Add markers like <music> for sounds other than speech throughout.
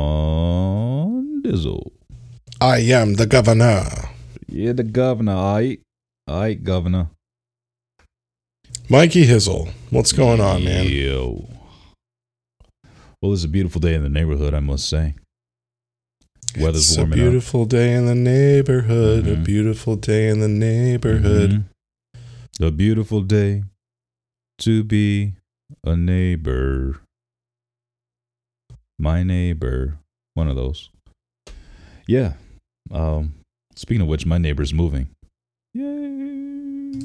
Sean Dizzle. I am the governor. Yeah, the governor. Aight. Aight, governor. Mikey Hizzle. What's going on, man? Yo. Well, it's a beautiful day in the neighborhood, I must say. Weather's it's a warming beautiful day in the neighborhood. A Mhm. beautiful day in the up. neighborhood. Mhm. A beautiful day to be a neighbor. My neighbor. One of those. Yeah. Um, speaking of which, my neighbor's moving. Yay.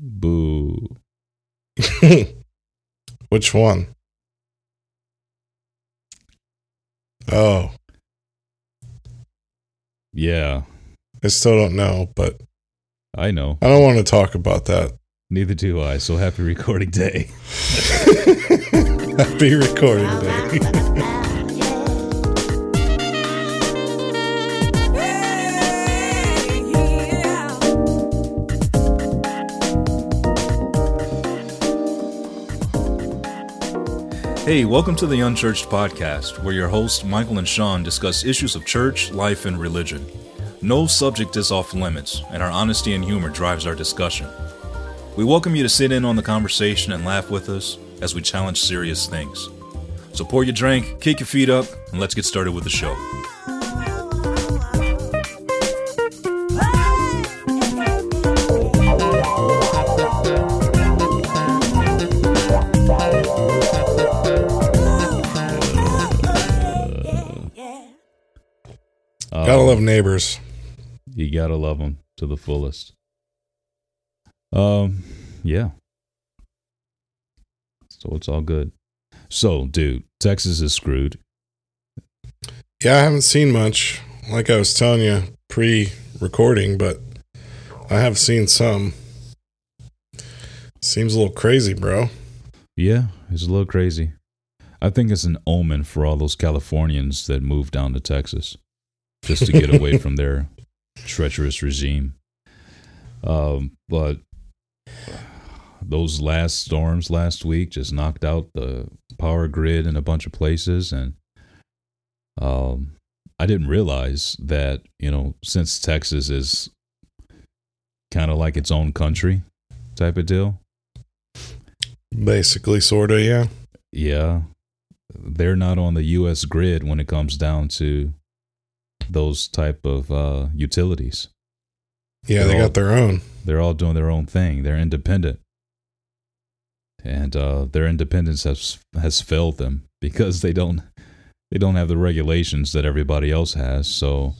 Boo. <laughs> Which one? Oh, Yeah, I still don't know, but I know. I don't want to talk about that. Neither do I. So happy recording day. <laughs> <laughs> Happy recording day. Hey, welcome to the Unchurched Podcast, where your hosts Michael and Sean discuss issues of church, life, and religion. No subject is off limits, and our honesty and humor drives our discussion. We welcome you to sit in on the conversation and laugh with us as we challenge serious things. So pour your drink, kick your feet up, and let's get started with the show. Gotta love neighbors. You gotta love them to the fullest. Um, yeah. So it's all good. So, dude, Texas is screwed. Yeah, I haven't seen much. Like I was telling you pre-recording, but I have seen some. Seems a little crazy, bro. Yeah, it's a little crazy. I think it's an omen for all those Californians that moved down to Texas just to get away <laughs> from their treacherous regime. Um, but those last storms last week just knocked out the power grid in a bunch of places, and um, I didn't realize that you know since Texas is kind of like its own country type of deal. Basically, sorta, yeah. Yeah. They're not on the US grid when it comes down to those type of uh, utilities. Yeah, They're they all- got their own. They're all doing their own thing. They're independent. And uh, their independence has has failed them because they don't they don't have the regulations that everybody else has. So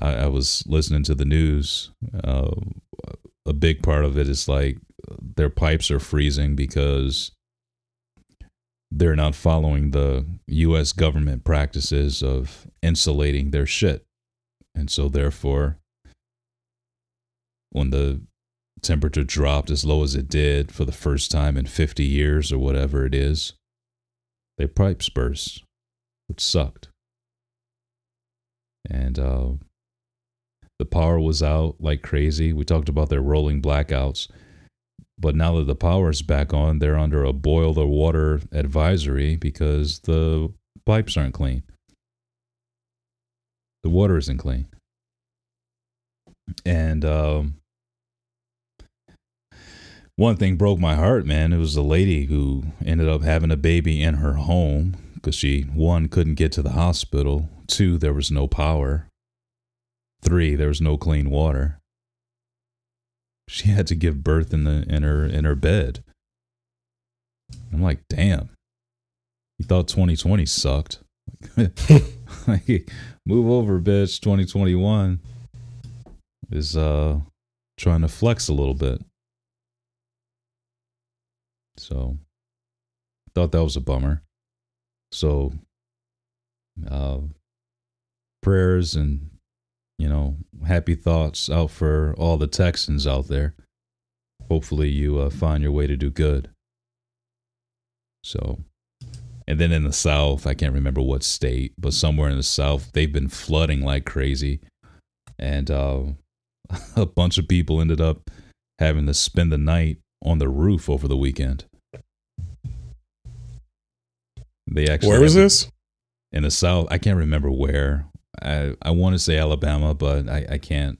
I, I was listening to the news. Uh, a big part of it is like their pipes are freezing because they're not following the U.S. government practices of insulating their shit, and so therefore, when the temperature dropped as low as it did for the first time in 50 years or whatever it is, their pipes burst, which sucked. And uh, the power was out like crazy. We talked about their rolling blackouts. But now that the power is back on, they're under a boil the water advisory because the pipes aren't clean. The water isn't clean. And um, one thing broke my heart, man. It was a lady who ended up having a baby in her home because she, one, couldn't get to the hospital, two, there was no power, three, there was no clean water. She had to give birth in the in her in her bed. I'm like, damn. You thought 2020 sucked. <laughs> like, move over, bitch. 2021 is uh trying to flex a little bit. So thought that was a bummer. So uh prayers and you know, happy thoughts out for all the Texans out there. Hopefully you uh, find your way to do good. So and then in the south, I can't remember what state, but somewhere in the south, they've been flooding like crazy. And uh, <laughs> a bunch of people ended up having to spend the night on the roof over the weekend. They actually Where was this? in the south. I can't remember where. I I want to say Alabama, but I I can't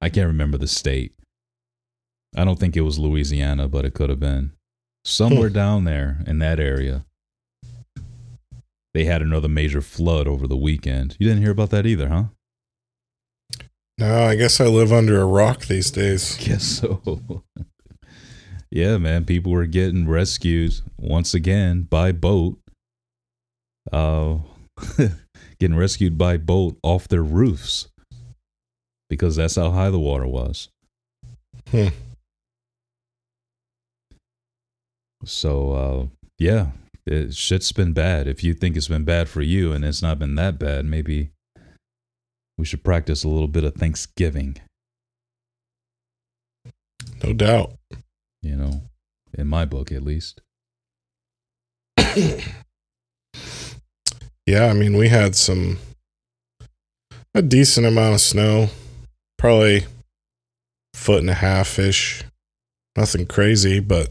I can't remember the state. I don't think it was Louisiana, but it could have been somewhere hmm. down there in that area. They had another major flood over the weekend. You didn't hear about that either, huh? No, I guess I live under a rock these days. <laughs> Guess so. Yeah, man. People were getting rescued once again by boat. Uh, <laughs> getting rescued by boat off their roofs because that's how high the water was. Hmm. So, uh, yeah, it, shit's been bad. If you think it's been bad for you and it's not been that bad, maybe we should practice a little bit of Thanksgiving. No doubt. You know, in my book at least. <coughs> Yeah, I mean, we had some a decent amount of snow, probably foot and a half ish. Nothing crazy, but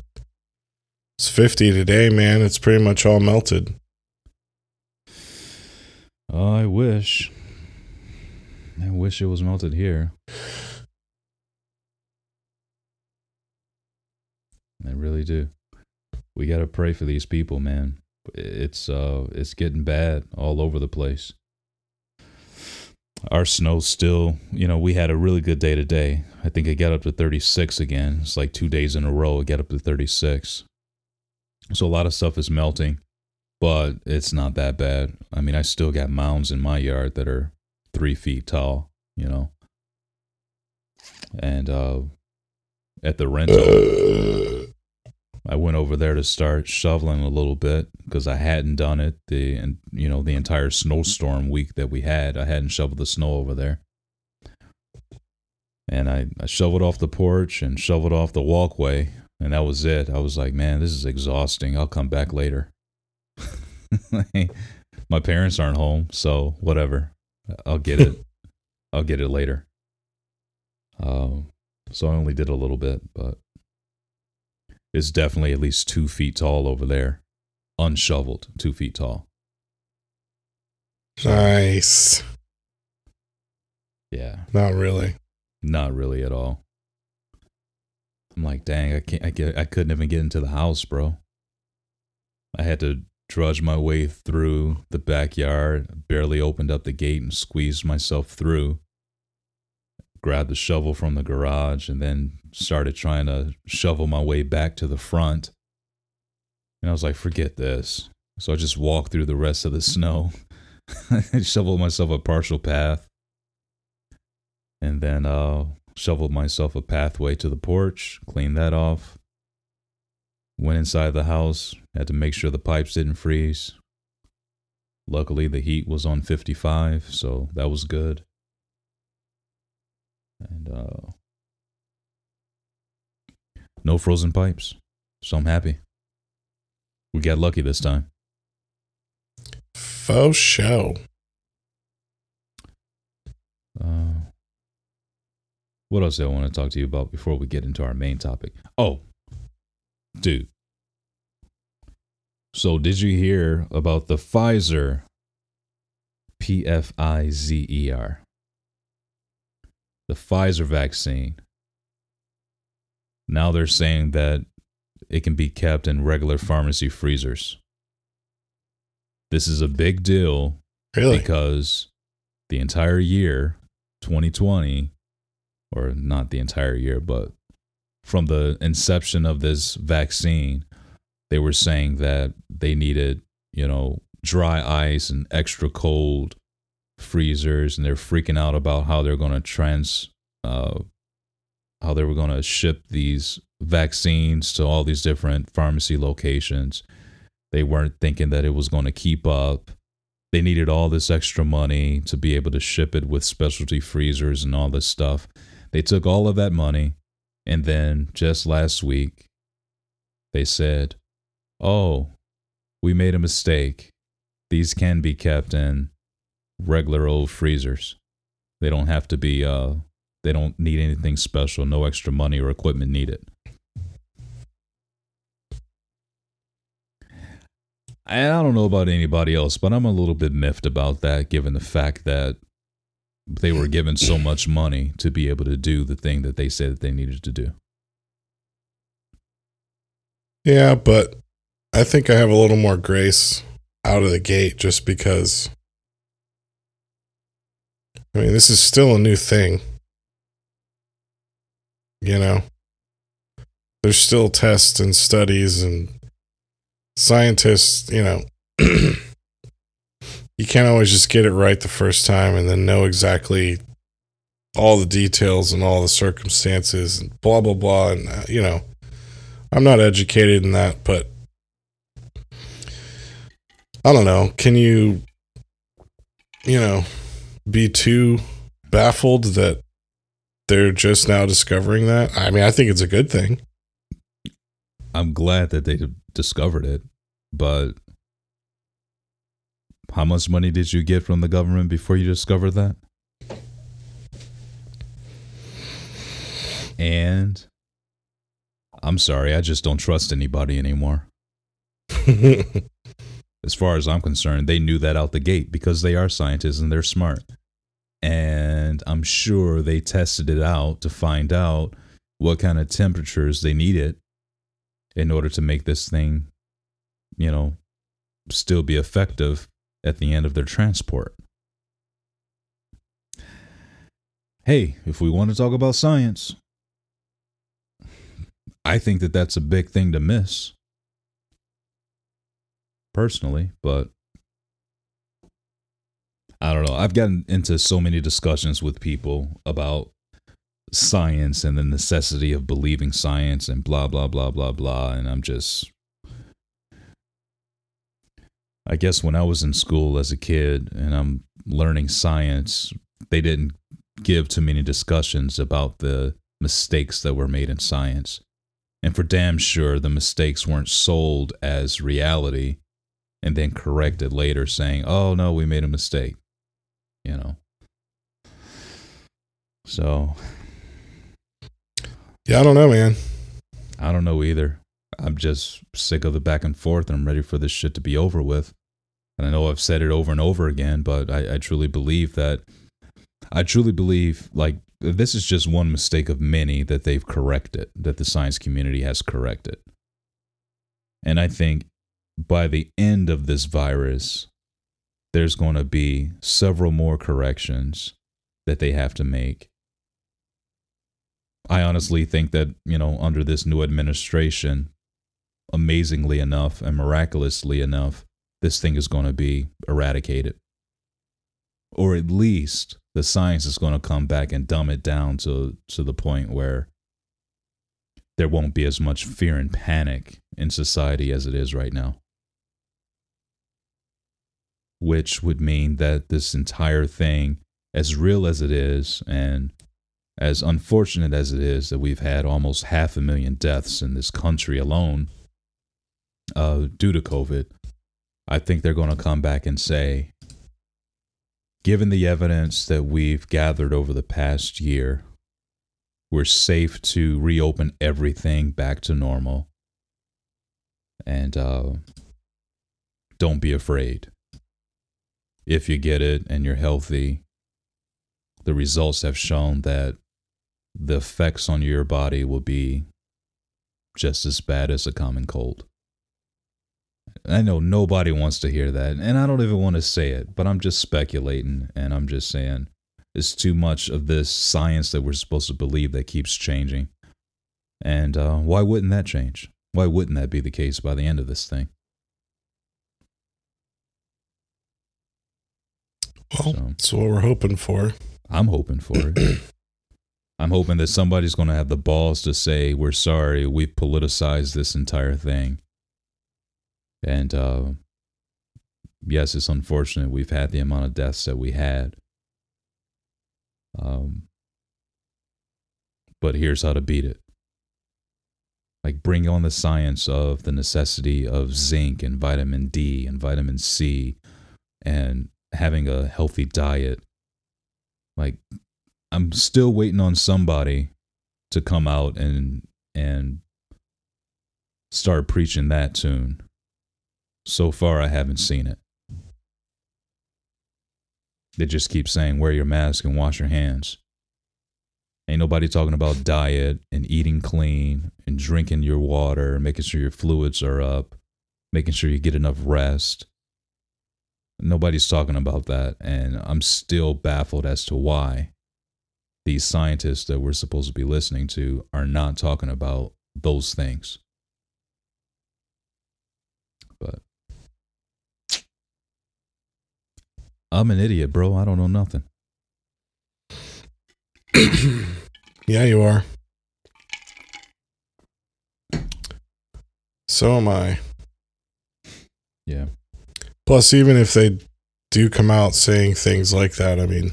it's 50 today, man. It's pretty much all melted. I wish. I wish it was melted here. I really do. We got to pray for these people, man. It's uh it's getting bad all over the place. Our snow's still, you know, we had a really good day today. I think it got up to 36 again. It's like 2 days in a row it got up to 36. So a lot of stuff is melting but it's not that bad. I mean, I still got mounds in my yard that are three feet tall, you know. And uh, at the rental, <laughs> I went over there to start shoveling a little bit because I hadn't done it the and you know the entire snowstorm week that we had. I hadn't shoveled the snow over there. And I, I shoveled off the porch and shoveled off the walkway, and that was it. I was like, man, this is exhausting. I'll come back later. <laughs> My parents aren't home, so whatever. I'll get it. <laughs> I'll get it later. Um, so I only did a little bit, but it's definitely at least two feet tall over there, unshoveled, two feet tall. Nice. Yeah, Not really. not really at all. I'm like, dang, I can't. I get. I couldn't even get into the house, bro. I had to drudge my way through the backyard. Barely opened up the gate and squeezed myself through. Grabbed the shovel from the garage and then started trying to shovel my way back to the front. And I was like, forget this. So I just walked through the rest of the snow. I <laughs> shoveled myself a partial path. And then uh shoveled myself a pathway to the porch, cleaned that off. Went inside the house, had to make sure the pipes didn't freeze. Luckily, the heat was on 55, so that was good. And uh, no frozen pipes, so I'm happy. We got lucky this time. Faux show. Uh, what else do I want to talk to you about before we get into our main topic? Oh, dude. So, did you hear about the Pfizer P F I Z E R? The Pfizer vaccine. Now they're saying that it can be kept in regular pharmacy freezers. This is a big deal Really? because the entire year 2020 or not the entire year but from the inception of this vaccine they were saying that they needed you know dry ice and extra cold freezers and they're freaking out about how they're going to trans uh, how they were going to ship these vaccines to all these different pharmacy locations they weren't thinking that it was going to keep up they needed all this extra money to be able to ship it with specialty freezers and all this stuff. They took all of that money, and then just last week, they said, Oh, we made a mistake. These can be kept in regular old freezers. They don't have to be, uh, they don't need anything special, no extra money or equipment needed. And I don't know about anybody else, but I'm a little bit miffed about that given the fact that they were given so much money to be able to do the thing that they said that they needed to do. Yeah, but I think I have a little more grace out of the gate just because I mean, this is still a new thing. You know, there's still tests and studies and scientists, you know, <clears throat> you can't always just get it right the first time and then know exactly all the details and all the circumstances and blah, blah, blah. And, uh, you know, I'm not educated in that, but I don't know. Can you, you know, be too baffled that they're just now discovering that? I mean, I think it's a good thing. I'm glad that they discovered it, but how much money did you get from the government before you discovered that? And I'm sorry, I just don't trust anybody anymore. <laughs> as far as I'm concerned, they knew that out the gate because they are scientists and they're smart. And I'm sure they tested it out to find out what kind of temperatures they needed in order to make this thing, you know, still be effective at the end of their transport. Hey, if we want to talk about science, I think that that's a big thing to miss personally, but I don't know. I've gotten into so many discussions with people about science and the necessity of believing science and blah blah blah blah blah and I'm just I guess when I was in school as a kid and I'm learning science, they didn't give too many discussions about the mistakes that were made in science. And for damn sure, the mistakes weren't sold as reality and then corrected later saying, oh no, we made a mistake. You know? So. Yeah, I don't know, man. I don't know either. I'm just sick of the back and forth and I'm ready for this shit to be over with. And I know I've said it over and over again, but I, I truly believe that I truly believe like this is just one mistake of many that they've corrected, that the science community has corrected. And I think by the end of this virus, there's going to be several more corrections that they have to make. I honestly think that, you know, under this new administration, amazingly enough and miraculously enough, this thing is going to be eradicated. Or at least the science is going to come back and dumb it down to, to the point where there won't be as much fear and panic in society as it is right now which would mean that this entire thing, as real as it is, and as unfortunate as it is that we've had almost half a million deaths in this country alone uh, due to COVID, I think they're going to come back and say, given the evidence that we've gathered over the past year, we're safe to reopen everything back to normal. And uh, don't be afraid if you get it and you're healthy, the results have shown that the effects on your body will be just as bad as a common cold. I know nobody wants to hear that, and I don't even want to say it, but I'm just speculating and I'm just saying it's too much of this science that we're supposed to believe that keeps changing. And uh, why wouldn't that change? Why wouldn't that be the case by the end of this thing? Well, so, that's what we're hoping for. I'm hoping for it. <clears throat> I'm hoping that somebody's going to have the balls to say, "We're sorry, we've politicized this entire thing." And uh, yes, it's unfortunate we've had the amount of deaths that we had. Um, but here's how to beat it. Like bring on the science of the necessity of zinc and vitamin D and vitamin C and having a healthy diet. Like I'm still waiting on somebody to come out and and start preaching that tune. So far, I haven't seen it. They just keep saying, wear your mask and wash your hands. Ain't nobody talking about diet and eating clean and drinking your water, making sure your fluids are up, making sure you get enough rest. Nobody's talking about that. And I'm still baffled as to why these scientists that we're supposed to be listening to are not talking about those things. But I'm an idiot, bro. I don't know nothing. <clears throat> yeah, you are. So am I. Yeah. Plus, even if they do come out saying things like that, I mean,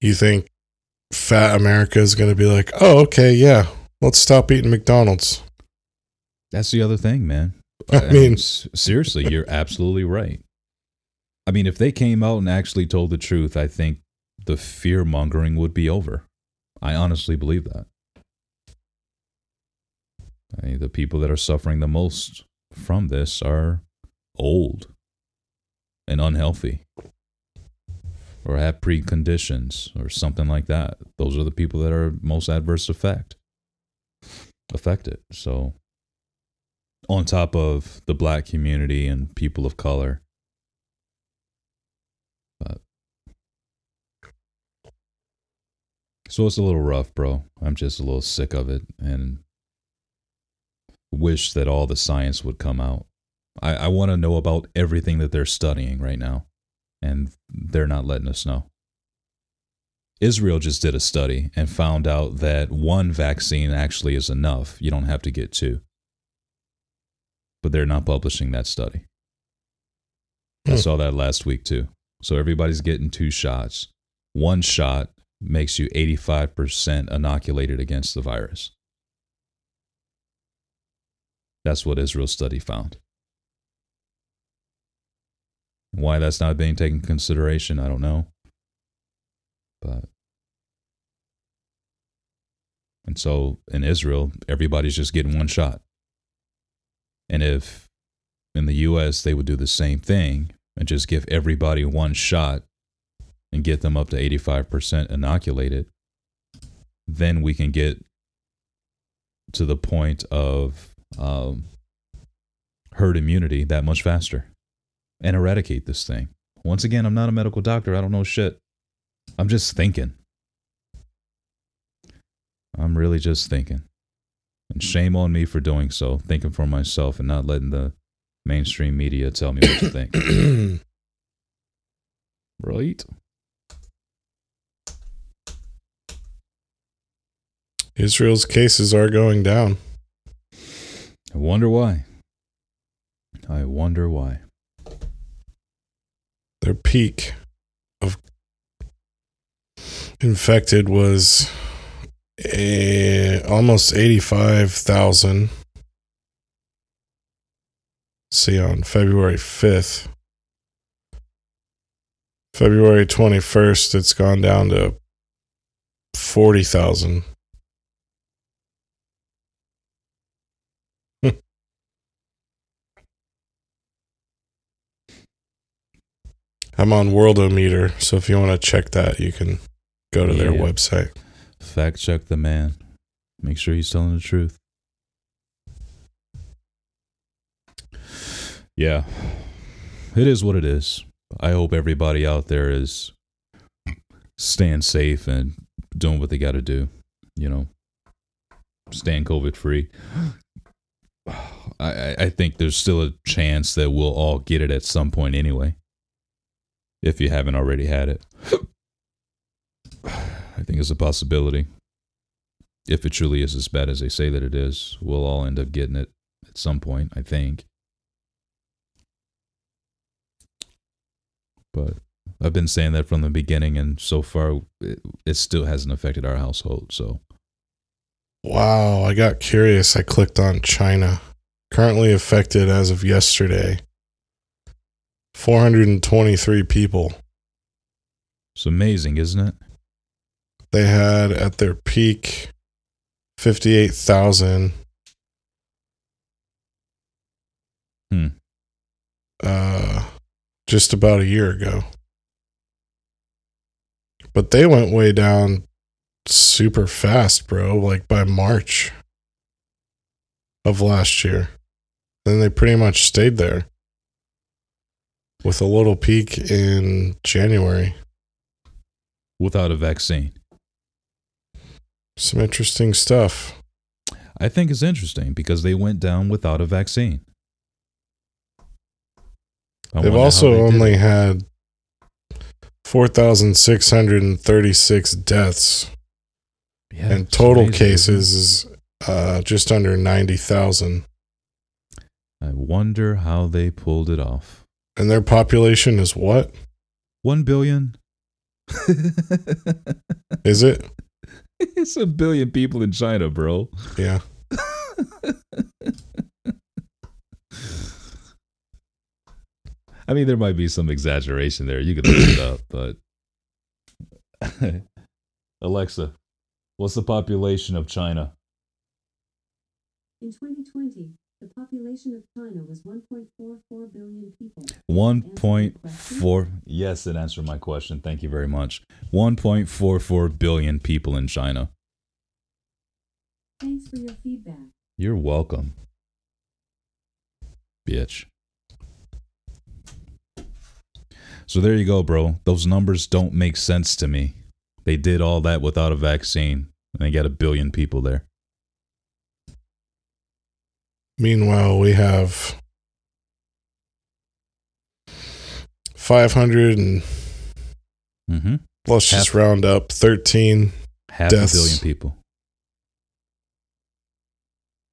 you think fat America is going to be like, oh, okay, yeah, let's stop eating McDonald's. That's the other thing, man. <laughs> I mean, seriously, you're <laughs> absolutely right. I mean, if they came out and actually told the truth, I think the fear mongering would be over. I honestly believe that. I mean, the people that are suffering the most from this are old and unhealthy or have preconditions or something like that. Those are the people that are most adverse effect affected. So on top of the black community and people of color. But so it's a little rough, bro. I'm just a little sick of it and wish that all the science would come out. I, I want to know about everything that they're studying right now and they're not letting us know. Israel just did a study and found out that one vaccine actually is enough. You don't have to get two. But they're not publishing that study. Hmm. I saw that last week too. So everybody's getting two shots. One shot makes you 85% inoculated against the virus. That's what Israel's study found. Why that's not being taken consideration, I don't know. But and so in Israel, everybody's just getting one shot. And if in the US they would do the same thing and just give everybody one shot and get them up to 85% inoculated, then we can get to the point of um, herd immunity that much faster and eradicate this thing. Once again, I'm not a medical doctor. I don't know shit. I'm just thinking. I'm really just thinking. And shame on me for doing so, thinking for myself and not letting the mainstream media tell me what to think. <coughs> right? Israel's cases are going down. I wonder why. I wonder why their peak of infected was a, almost 85,000. See on February 5th. February 21st, it's gone down to 40,000. I'm on Worldometer, so if you want to check that, you can go to yeah. their website. Fact check the man. Make sure he's telling the truth. Yeah. It is what it is. I hope everybody out there is staying safe and doing what they got to do, you know, staying COVID free. <sighs> I, I think there's still a chance that we'll all get it at some point anyway if you haven't already had it. I think it's a possibility. If it truly is as bad as they say that it is, we'll all end up getting it at some point, I think. But I've been saying that from the beginning, and so far, it, it still hasn't affected our household. So, wow, I got curious. I clicked on China. Currently affected as of yesterday. 423 people. It's amazing, isn't it? They had at their peak 58,000. Hmm. Uh, just about a year ago. But they went way down super fast, bro, like by March of last year. Then they pretty much stayed there with a little peak in January. Without a vaccine. Some interesting stuff. I think it's interesting because they went down without a vaccine. I They've also they only had 4,636 deaths, Yeah, and total amazing, cases is uh, just under 90,000. I wonder how they pulled it off. And their population is what? One billion. <laughs> Is it? it's a billion people in China, bro. Yeah. <laughs> I mean, there might be some exaggeration there. You could look it up, <coughs> but <laughs> Alexa, what's the population of China? In 2020, the population of China was 1.44 billion people. One point four. Yes, it answered my question. Thank you very much. One point four four billion people in China. Thanks for your feedback. You're welcome, bitch. So there you go, bro. Those numbers don't make sense to me. They did all that without a vaccine, and they got a billion people there. Meanwhile, we have 500 and Mm-hmm. let's just round up 13. Half Deaths. a billion people.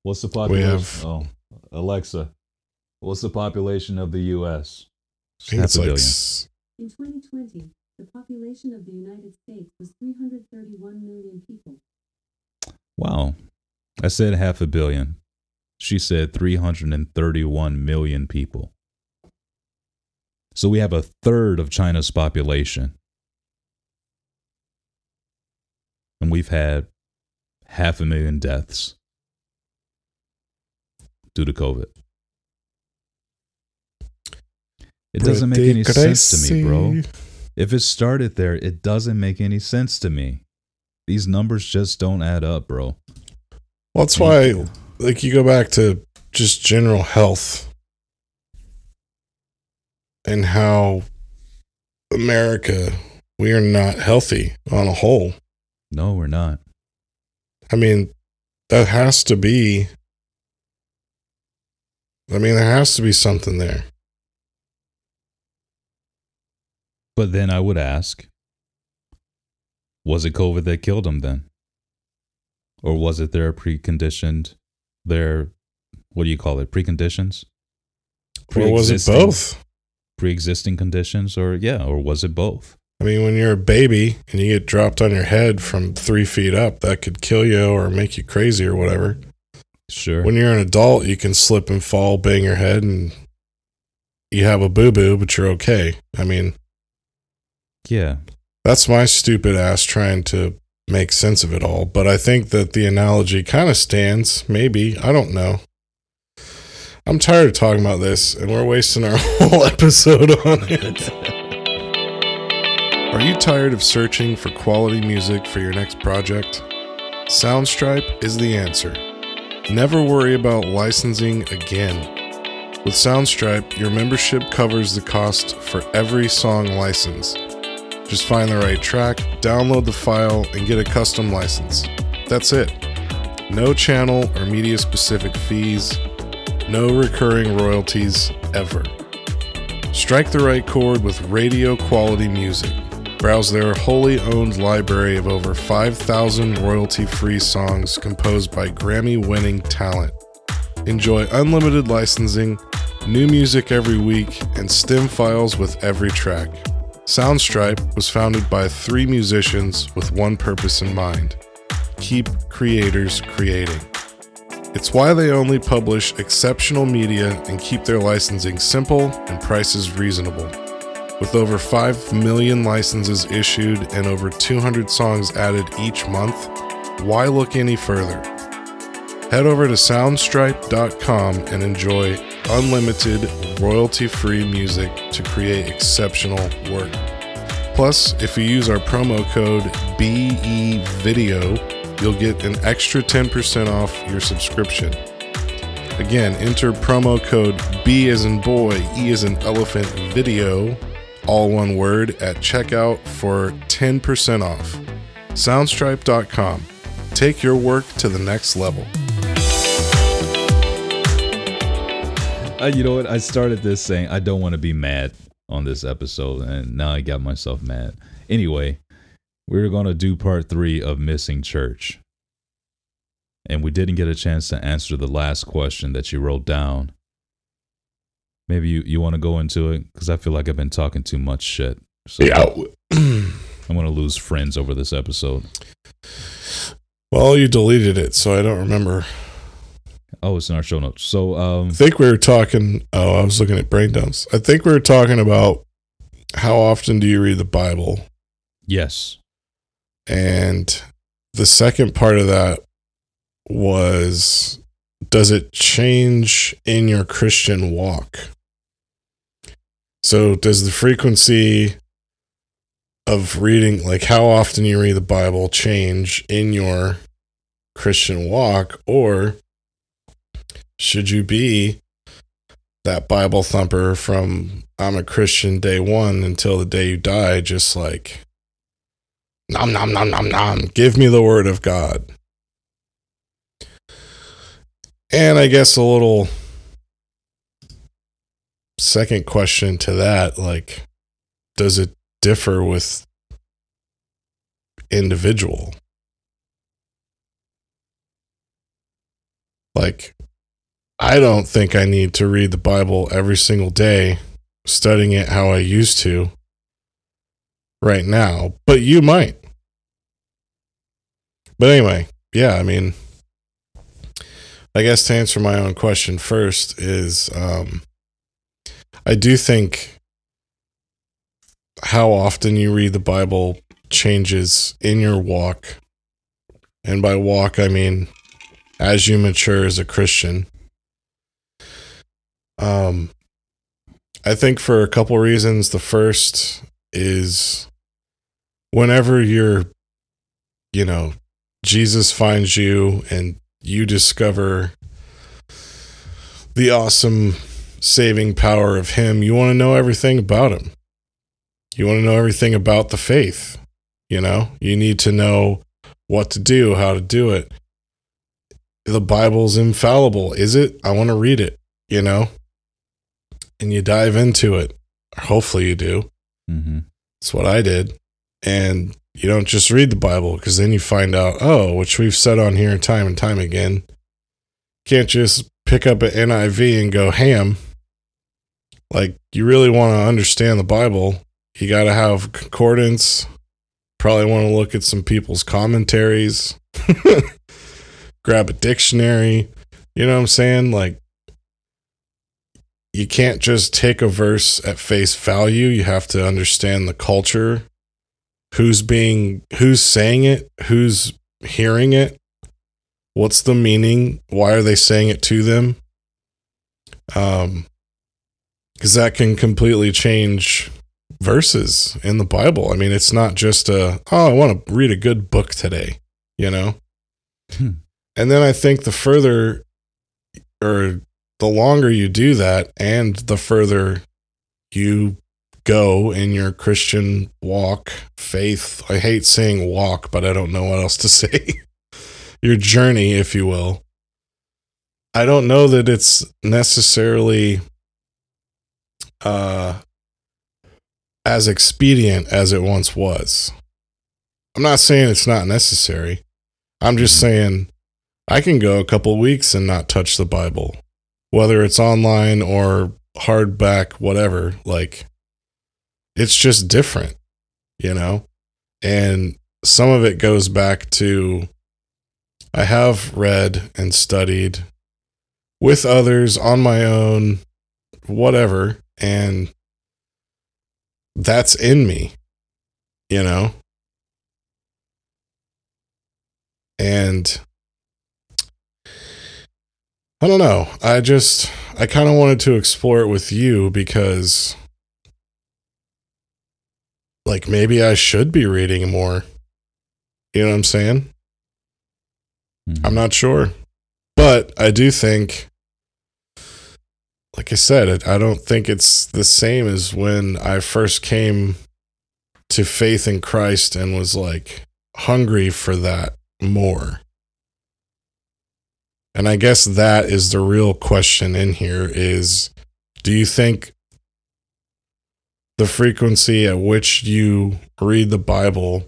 What's the population? We population? have- oh, Alexa, what's the population of the U.S.? I think Half it's a like billion. s- In 2020, the population of the United States was 331 million people. Wow. I said half a billion. She said 331 million people. So we have a third of China's population. And we've had half a million deaths due to COVID. It doesn't make any pretty sense to me, bro. If it started there, it doesn't make any sense to me. These numbers just don't add up, bro. Well, that's Thank why, you. Like, you go back to just general health and how America, we are not healthy on a whole. No, we're not. I mean, that has to be. I mean, there has to be something there. But then I would ask, was it COVID that killed him then? Or was it their preconditioned, their, what do you call it, preconditions? Or was it both? Pre-existing conditions, or yeah, or was it both? I mean, when you're a baby and you get dropped on your head from three feet up, that could kill you or make you crazy or whatever. Sure. When you're an adult, you can slip and fall, bang your head, and you have a boo boo, but you're okay. I mean, yeah. that's my stupid ass trying to make sense of it all. But I think that the analogy kind of stands. Maybe. I don't know. I'm tired of talking about this, and we're wasting our <laughs> whole episode on it. Are you tired of searching for quality music for your next project? Soundstripe is the answer. Never worry about licensing again. With Soundstripe, your membership covers the cost for every song license. Just find the right track, download the file, and get a custom license. That's it. No channel or media specific fees, no recurring royalties ever. Strike the right chord with radio quality music. Browse their wholly owned library of over 5,000 royalty free songs composed by Grammy winning talent. Enjoy unlimited licensing, new music every week, and stem files with every track. Soundstripe was founded by three musicians with one purpose in mind keep creators creating. It's why they only publish exceptional media and keep their licensing simple and prices reasonable. With over 5 million licenses issued and over 200 songs added each month, why look any further? Head over to soundstripe.com and enjoy unlimited, royalty free music to create exceptional work. Plus, if you use our promo code BEVideo, you'll get an extra 10% off your subscription. Again, enter promo code B as in boy, E as in elephant video, all one word, at checkout for 10% off. Soundstripe.com. Take your work to the next level. Uh, you know what? I started this saying I don't want to be mad on this episode, and now I got myself mad. Anyway, we're going to do part three of Missing Church. And we didn't get a chance to answer the last question that you wrote down. Maybe you, you want to go into it? Because I feel like I've been talking too much shit. So <clears throat> I'm going to lose friends over this episode. well, you deleted it, so I don't remember. Oh, it's in our show notes. So, um, I think we were talking. Oh, I was looking at brain dumps. I think we were talking about how often do you read the Bible? yes. And the second part of that was does it change in your Christian walk? So, does the frequency of reading, like how often you read the Bible, change in your Christian walk? Or should you be that Bible thumper from I'm a Christian day one until the day you die, just like nom nom nom nom nom, give me the word of God. And I guess a little second question to that, like, does it differ with individual? Like, I don't think I need to read the Bible every single day, studying it how I used to right now, but you might. But anyway, yeah, I mean, I guess to answer my own question first is um, I do think how often you read the Bible changes in your walk. And by walk, I mean as you mature as a Christian. Um, I think for a couple reasons. The first is whenever you're, you know, Jesus finds you and you discover the awesome saving power of Him, you want to know everything about Him. You want to know everything about the faith. You know, you need to know what to do, how to do it. The Bible's infallible. Is it? I want to read it, you know? And you dive into it. Hopefully you do. Mm-hmm. That's what I did. And you don't just read the Bible because then you find out, oh, which we've said on here time and time again. Can't just pick up an NIV and go ham. Like, you really want to understand the Bible, you got to have concordance. Probably want to look at some people's commentaries, <laughs> grab a dictionary. You know what I'm saying? Like, you can't just take a verse at face value. You have to understand the culture, who's being, who's saying it, who's hearing it, what's the meaning, why are they saying it to them? Um, because that can completely change verses in the Bible. I mean, it's not just a, oh, I want to read a good book today, you know? Hmm. And then I think the further or the longer you do that and the further you go in your Christian walk, faith, I hate saying walk, but I don't know what else to <laughs> say. your journey, if you will. I don't know that it's necessarily uh as expedient as it once was. I'm not saying it's not necessary. I'm just saying I can go a couple weeks and not touch the Bible, whether it's online or hardback, whatever. Like, it's just different, you know? And some of it goes back to I have read and studied with others on my own, whatever. And that's in me, you know? And I don't know. I just I kind of wanted to explore it with you because like maybe I should be reading more. You know what I'm saying? Mhm. I'm not sure. But I do think like I said, I don't think it's the same as when I first came to faith in Christ and was like hungry for that more. And I guess that is the real question in here is do you think the frequency at which you read the Bible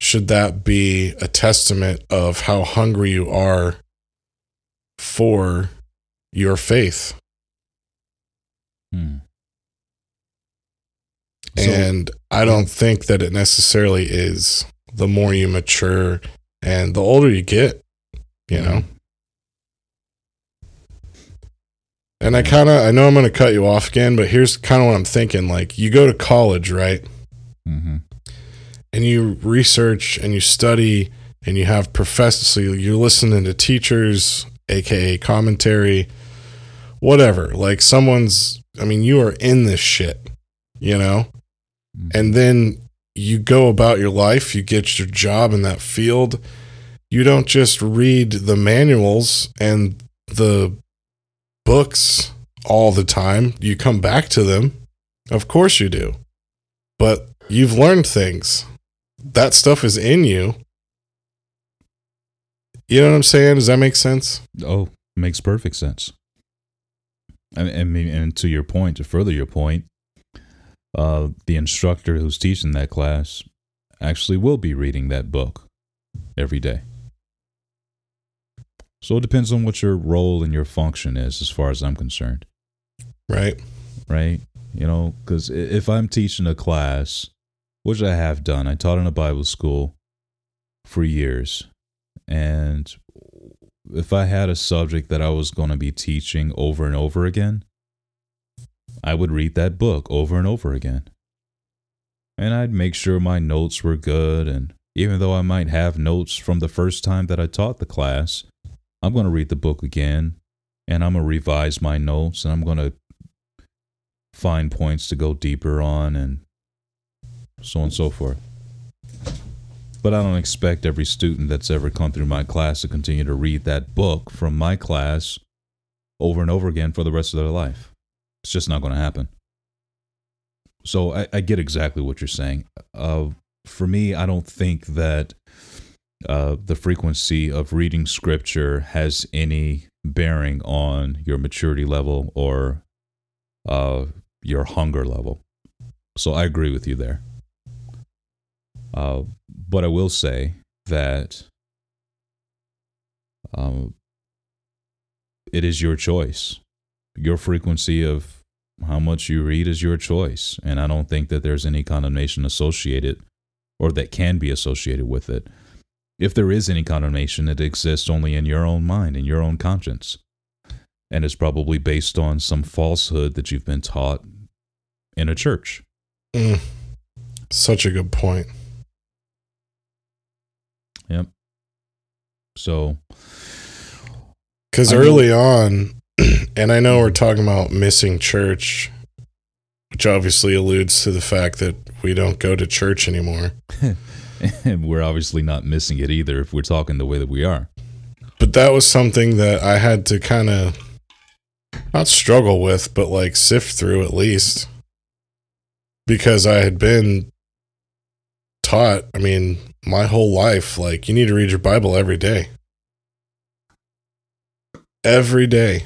should that be a testament of how hungry you are for your faith? Hmm. So- and I don't think that it necessarily is the more you mature and the older you get, you know. And I kind of I know I'm going to cut you off again, but here's kind of what I'm thinking like you go to college, right? Mhm. and you research and you study and you have professors so you're listening to teachers aka commentary whatever like someone's i mean you are in this shit you know Mhm. and then you go about your life you get your job in that field you don't just read the manuals and the books all the time. You come back to them. Of course you do. But you've learned things. That stuff is in you. You know what i'm saying? Does that make sense? Oh, makes perfect sense. I mean, and to your point, to further your point, uh, the instructor who's teaching that class actually will be reading that book every day. So it depends on what your role and your function is, as far as I'm concerned, right right? You know, because if I'm teaching a class, which I have done, I taught in a Bible school for years, and if I had a subject that I was going to be teaching over and over again, I would read that book over and over again. And I'd make sure my notes were good. And even though I might have notes from the first time that I taught the class, I'm going to read the book again and I'm going to revise my notes and I'm going to find points to go deeper on and so on and so forth. But I don't expect every student that's ever come through my class to continue to read that book from my class over and over again for the rest of their life. It's just not going to happen. So I, I get exactly what you're saying. Uh, for me, I don't think that uh, the frequency of reading scripture has any bearing on your maturity level or uh, your hunger level. So I agree with you there. Uh, but I will say that um, it is your choice. Your frequency of how much you read is your choice. And I don't think that there's any condemnation associated or that can be associated with it. If there is any condemnation, it exists only in your own mind, in your own conscience. And it's probably based on some falsehood that you've been taught in a church. Mm. such a good point Yep. So, because early on <clears throat> and i know we're talking about missing church which obviously alludes to the fact that we don't go to church anymore <laughs> <laughs> and we're obviously not missing it either if we're talking the way that we are. but that was something that I had to kind of not struggle with, but like sift through at least because I had been taught, I mean, my whole life, like, you need to read your Bible every day. Every day.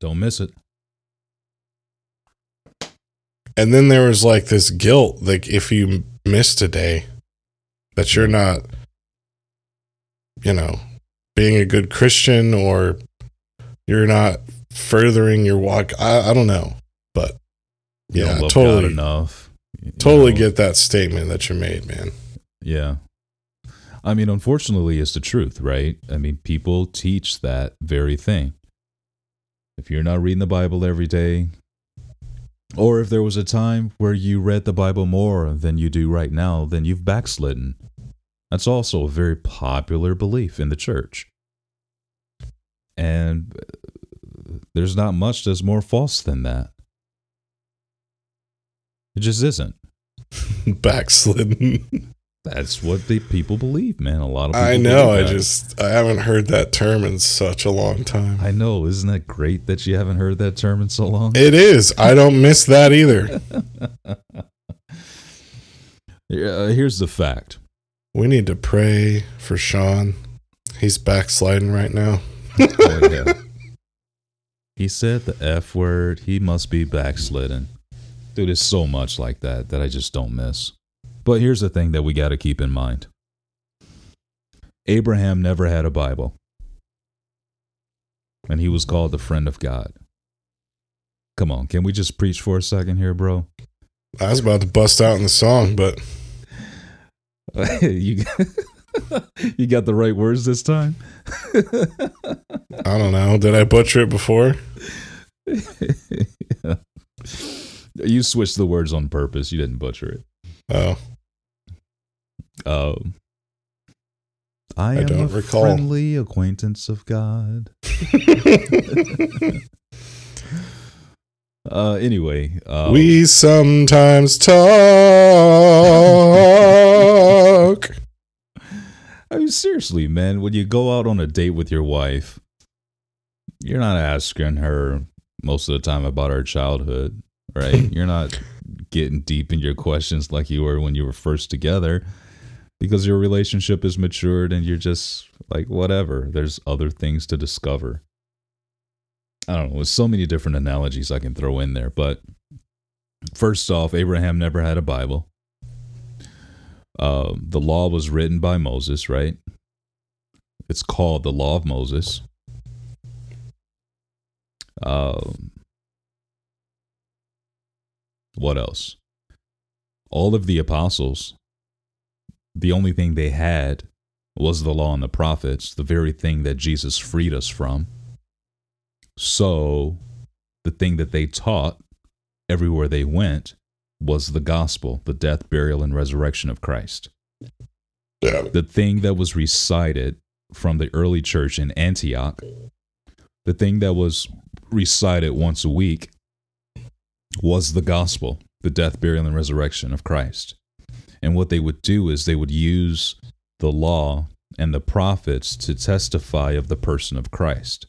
Don't miss it. And then there was like this guilt, like, if you missed a day, that you're not, you know, being a good Christian or you're not furthering your walk. I, I don't know. But You yeah, totally, God enough. totally know. get that statement that you made, man. Yeah. I mean, unfortunately, it's the truth, right? I mean, people teach that very thing. If you're not reading the Bible every day, or if there was a time where you read the Bible more than you do right now, then you've backslidden. That's also a very popular belief in the church. And there's not much that's more false than that. It just isn't. <laughs> Backslidden. That's what the people believe, man. A lot of people I know. I just I haven't heard that term in such a long time. I know. Isn't that great that you haven't heard that term in so long? It is. I don't miss that either. <laughs> Uh, here's the fact. We need to pray for Sean. He's backsliding right now. Oh, yeah. He said the F word. He must be backslidden. Dude, it's so much like that that I just don't miss. But here's the thing that we got to keep in mind Abraham never had a Bible, and he was called the friend of God. Come on, can we just preach for a second here, bro? I was about to bust out in the song, but <laughs> you, <laughs> you got the right words this time? I don't know. Did I butcher it before? <laughs> You switched the words on purpose. You didn't butcher it. Oh, Um, I, I am don't a recall. friendly acquaintance of God. Uh, anyway, uh, we sometimes talk. I mean, seriously, man, when you go out on a date with your wife, you're not asking her most of the time about her childhood, right? <laughs> you're not getting deep in your questions like you were when you were first together because your relationship is matured and you're just like, whatever. There's other things to discover. I don't know. There's so many different analogies I can throw in there, but first off, Abraham never had a Bible. Uh, the law was written by Moses, right? It's called the Law of Moses. Um, what else? All of the apostles, the only thing they had was the law and the prophets, the very thing that Jesus freed us from. So, the thing that they taught everywhere they went was the gospel, the death, burial, and resurrection of Christ. Yeah. The thing that was recited from the early church in Antioch, the thing that was recited once a week was the gospel, the death, burial, and resurrection of Christ. And what they would do is they would use the law and the prophets to testify of the person of Christ.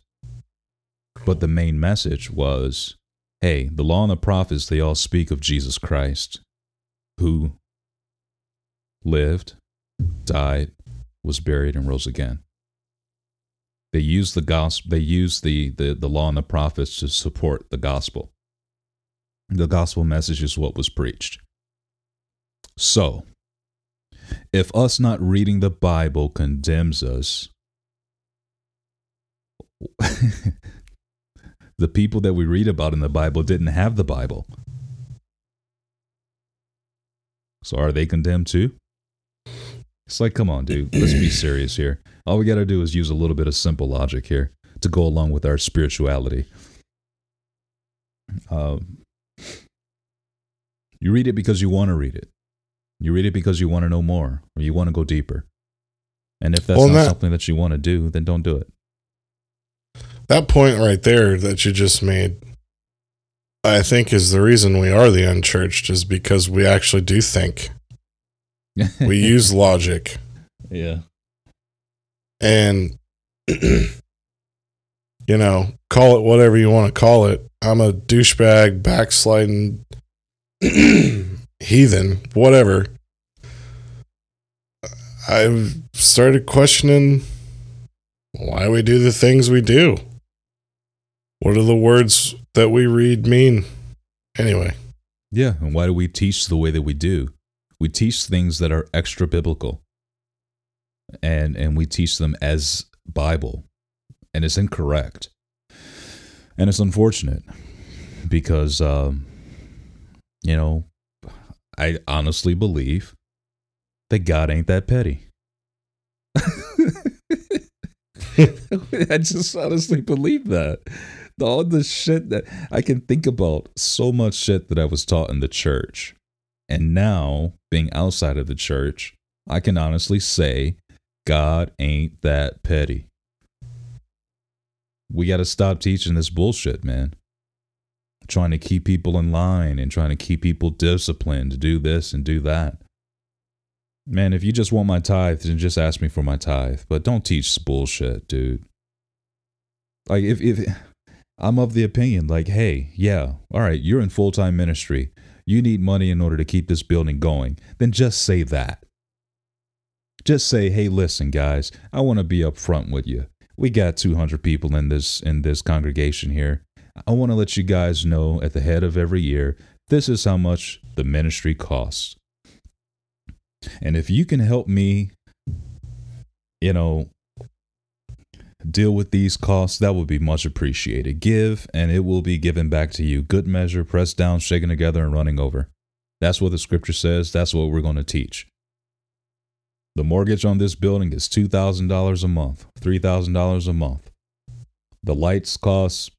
But the main message was hey, the law and the prophets, they all speak of Jesus Christ, who lived, died, was buried, and rose again. They used the gospel, they used the, the, the law and the prophets to support the gospel. The gospel message is what was preached. So, if us not reading the Bible condemns us, <laughs> the people that we read about in the Bible didn't have the Bible. So are they condemned too? It's like, come on, dude. Let's be serious here. All we got to do is use a little bit of simple logic here to go along with our spirituality. Um, you read it because you want to read it. You read it because you want to know more or you want to go deeper. And if that's Well, not that- something that you want to do, then don't do it. That point right there that you just made, I think, is the reason we are the unchurched, is because we actually do think. <laughs> We use logic. yeah. And, <clears throat> you know, call it whatever you want to call it. I'm a douchebag, backsliding, <clears throat> heathen, whatever. I've started questioning why we do the things we do. What do the words that we read mean? Anyway, Yeah, and why do we teach the way that we do? We teach things that are extra biblical. And and we teach them as Bible. And it's incorrect. And it's unfortunate because um you know, I honestly believe that God ain't that petty. <laughs> I just honestly believe that. <laughs> All the shit that I can think about, so much shit that I was taught in the church. And now, being outside of the church, I can honestly say God ain't that petty. We got to stop teaching this bullshit, man. Trying to keep people in line and trying to keep people disciplined to do this and do that. Man, if you just want my tithe, then just ask me for my tithe. But don't teach bullshit, dude. Like if if I'm of the opinion, like, hey, yeah, all right, you're in full time ministry. You need money in order to keep this building going. Then just say that. Just say, hey, listen, guys, I want to be upfront with you. We got 200 people in this in this congregation here. I want to let you guys know at the head of every year, this is how much the ministry costs. And if you can help me, you know, deal with these costs, that would be much appreciated. Give, and it will be given back to you. Good measure, pressed down, shaken together, and running over. That's what the scripture says. That's what we're going to teach. The mortgage on this building is $2,000 a month, $3,000 a month. The lights cost,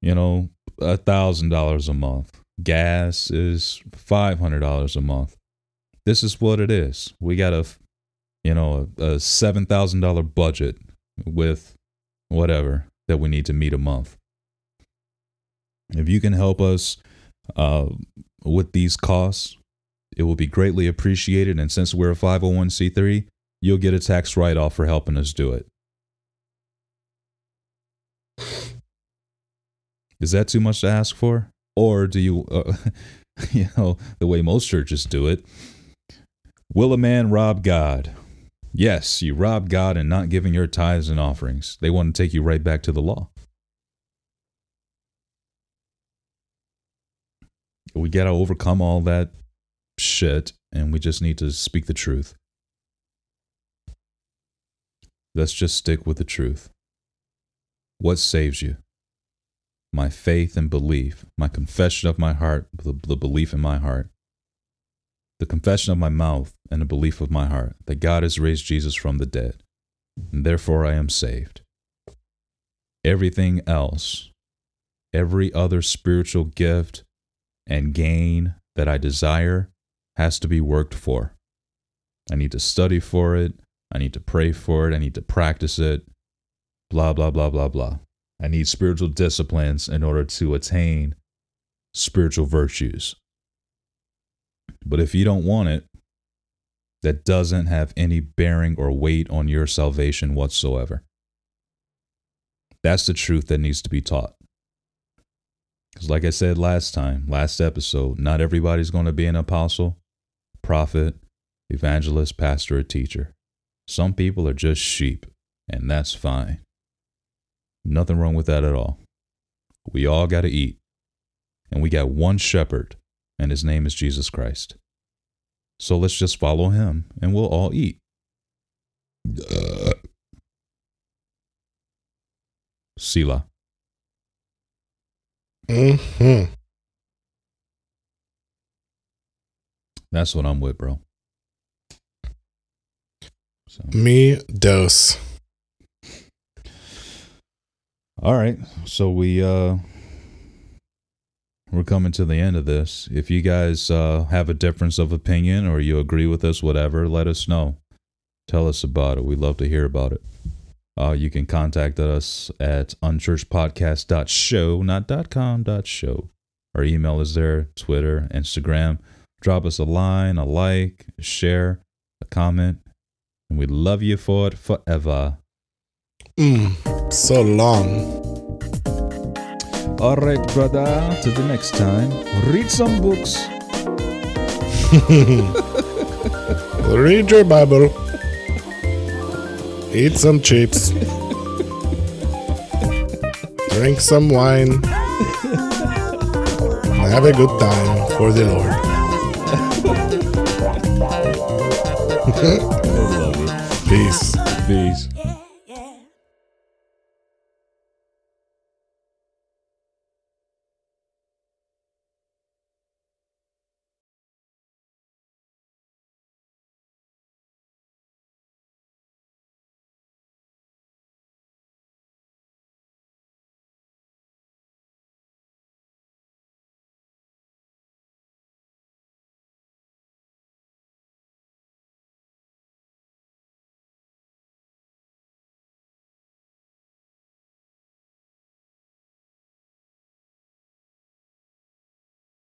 you know, $1,000 a month. Gas is $500 a month. This is what it is. We got a, you know, a, a $7,000 budget with whatever that we need to meet a month. If you can help us uh, with these costs, it will be greatly appreciated. And since we're a 501c3, you'll get a tax write off for helping us do it. Is that too much to ask for? Or do you, uh, <laughs> you know, the way most churches do it? Will a man rob God? Yes, you robbed God in not giving your tithes and offerings. They want to take you right back to the law. We got to overcome all that shit and we just need to speak the truth. Let's just stick with the truth. What saves you? My faith and belief, my confession of my heart, the, the belief in my heart, the confession of my mouth, and the belief of my heart that God has raised Jesus from the dead, and therefore I am saved. Everything else, every other spiritual gift and gain that I desire, has to be worked for. I need to study for it. I need to pray for it. I need to practice it. Blah, blah, blah, blah, blah. I need spiritual disciplines in order to attain spiritual virtues. But if you don't want it, that doesn't have any bearing or weight on your salvation whatsoever. That's the truth that needs to be taught. Because, like I said last time, last episode, not everybody's going to be an apostle, prophet, evangelist, pastor, or teacher. Some people are just sheep, and that's fine. Nothing wrong with that at all. We all got to eat. And we got one shepherd, and his name is Jesus Christ. So let's just follow him, and we'll all eat. Selah. Hmm That's what I'm with, bro. So. Me dose. All right. So we uh we're coming to the end of this. If you guys uh have a difference of opinion or you agree with us, whatever, let us know. Tell us about it. We'd love to hear about it. Uh, you can contact us at unchurchpodcast.show, not .com, .show. Our email is there, Twitter, Instagram. Drop us a line, a like, a share, a comment, and we love you for it forever. Mm, so long. All right, brother. Till the next time, read some books. <laughs> Read your Bible. Eat some chips. Drink some wine. Have a good time for the Lord. I love it. Peace. Peace.